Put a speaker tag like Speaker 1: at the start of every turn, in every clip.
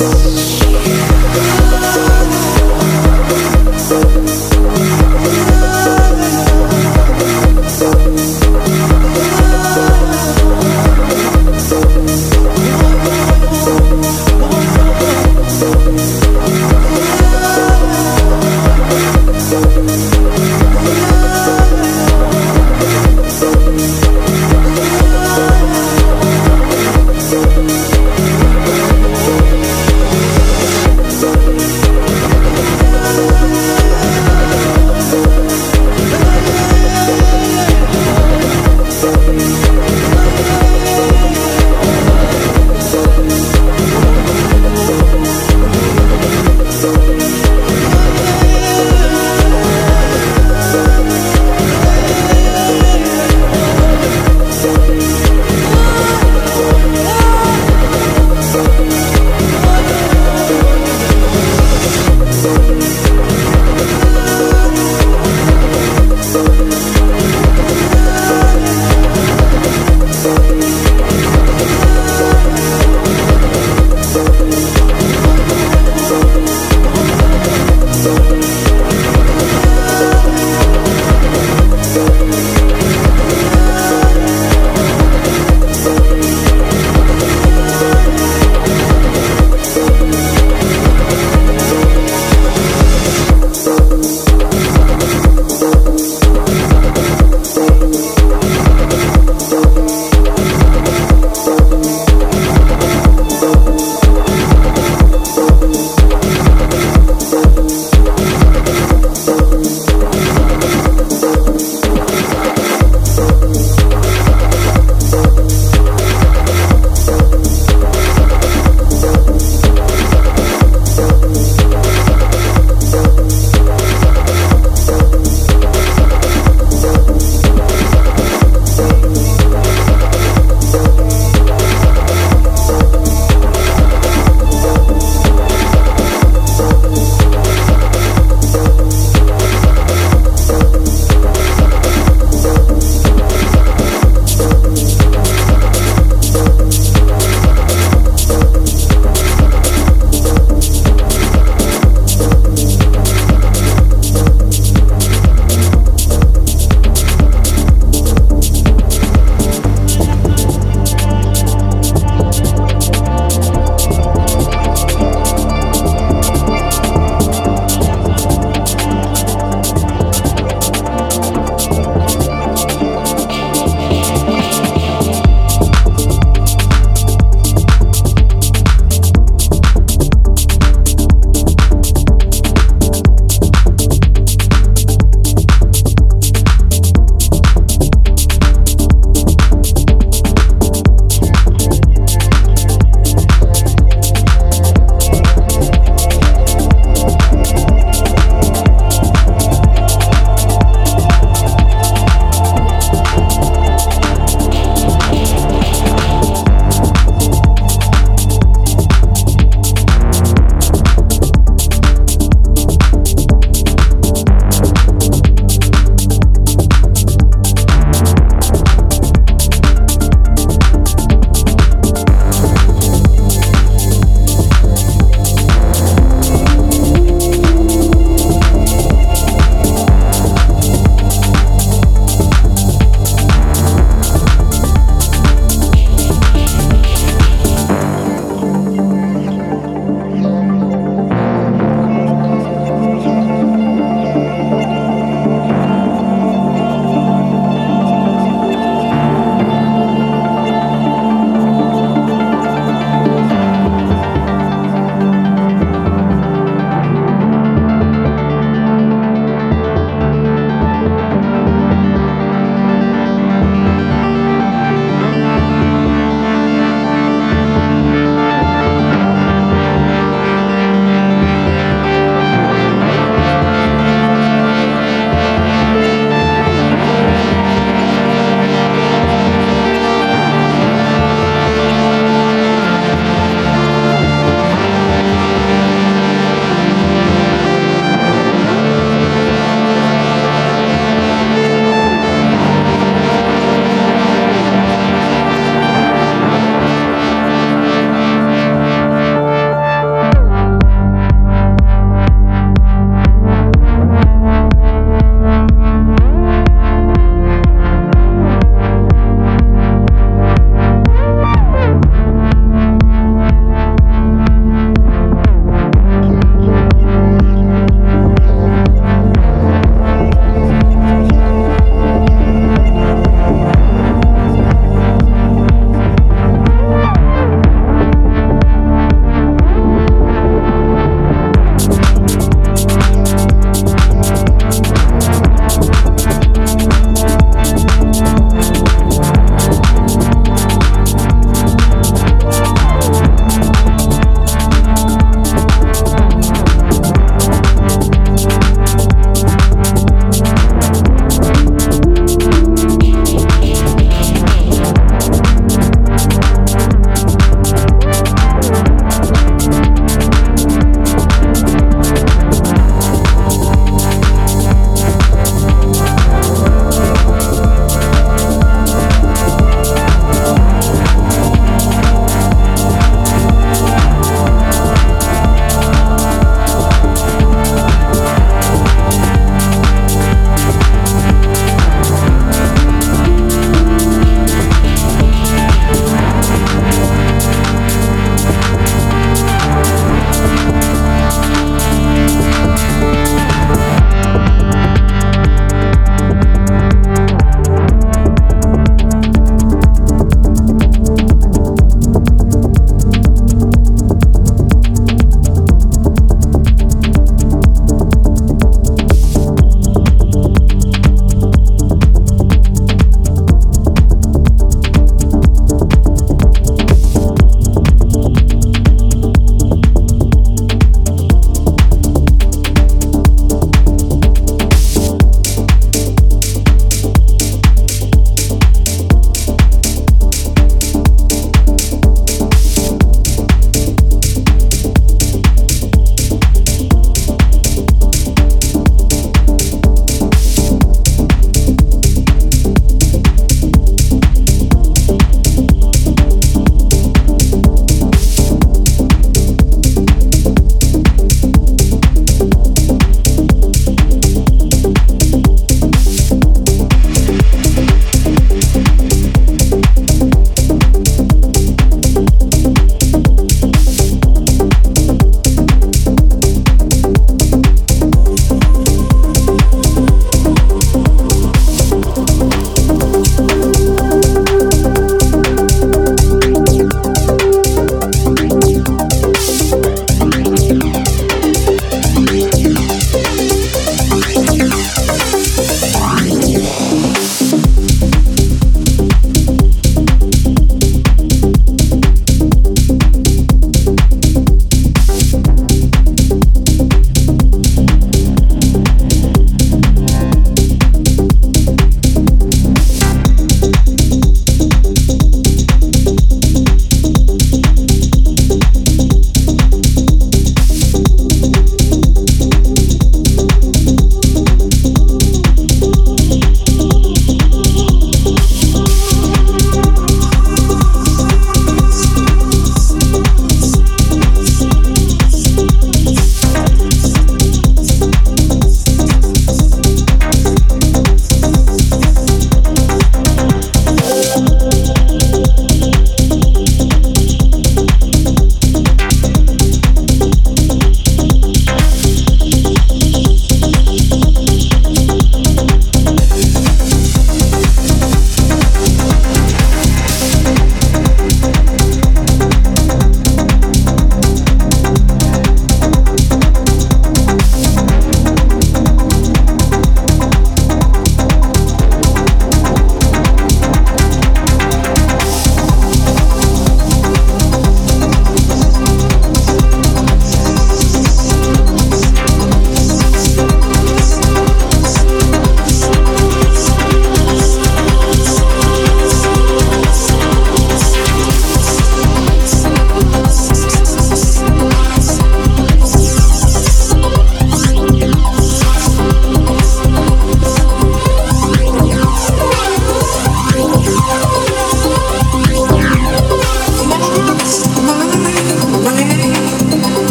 Speaker 1: Yes.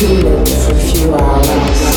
Speaker 1: feeling for a few hours.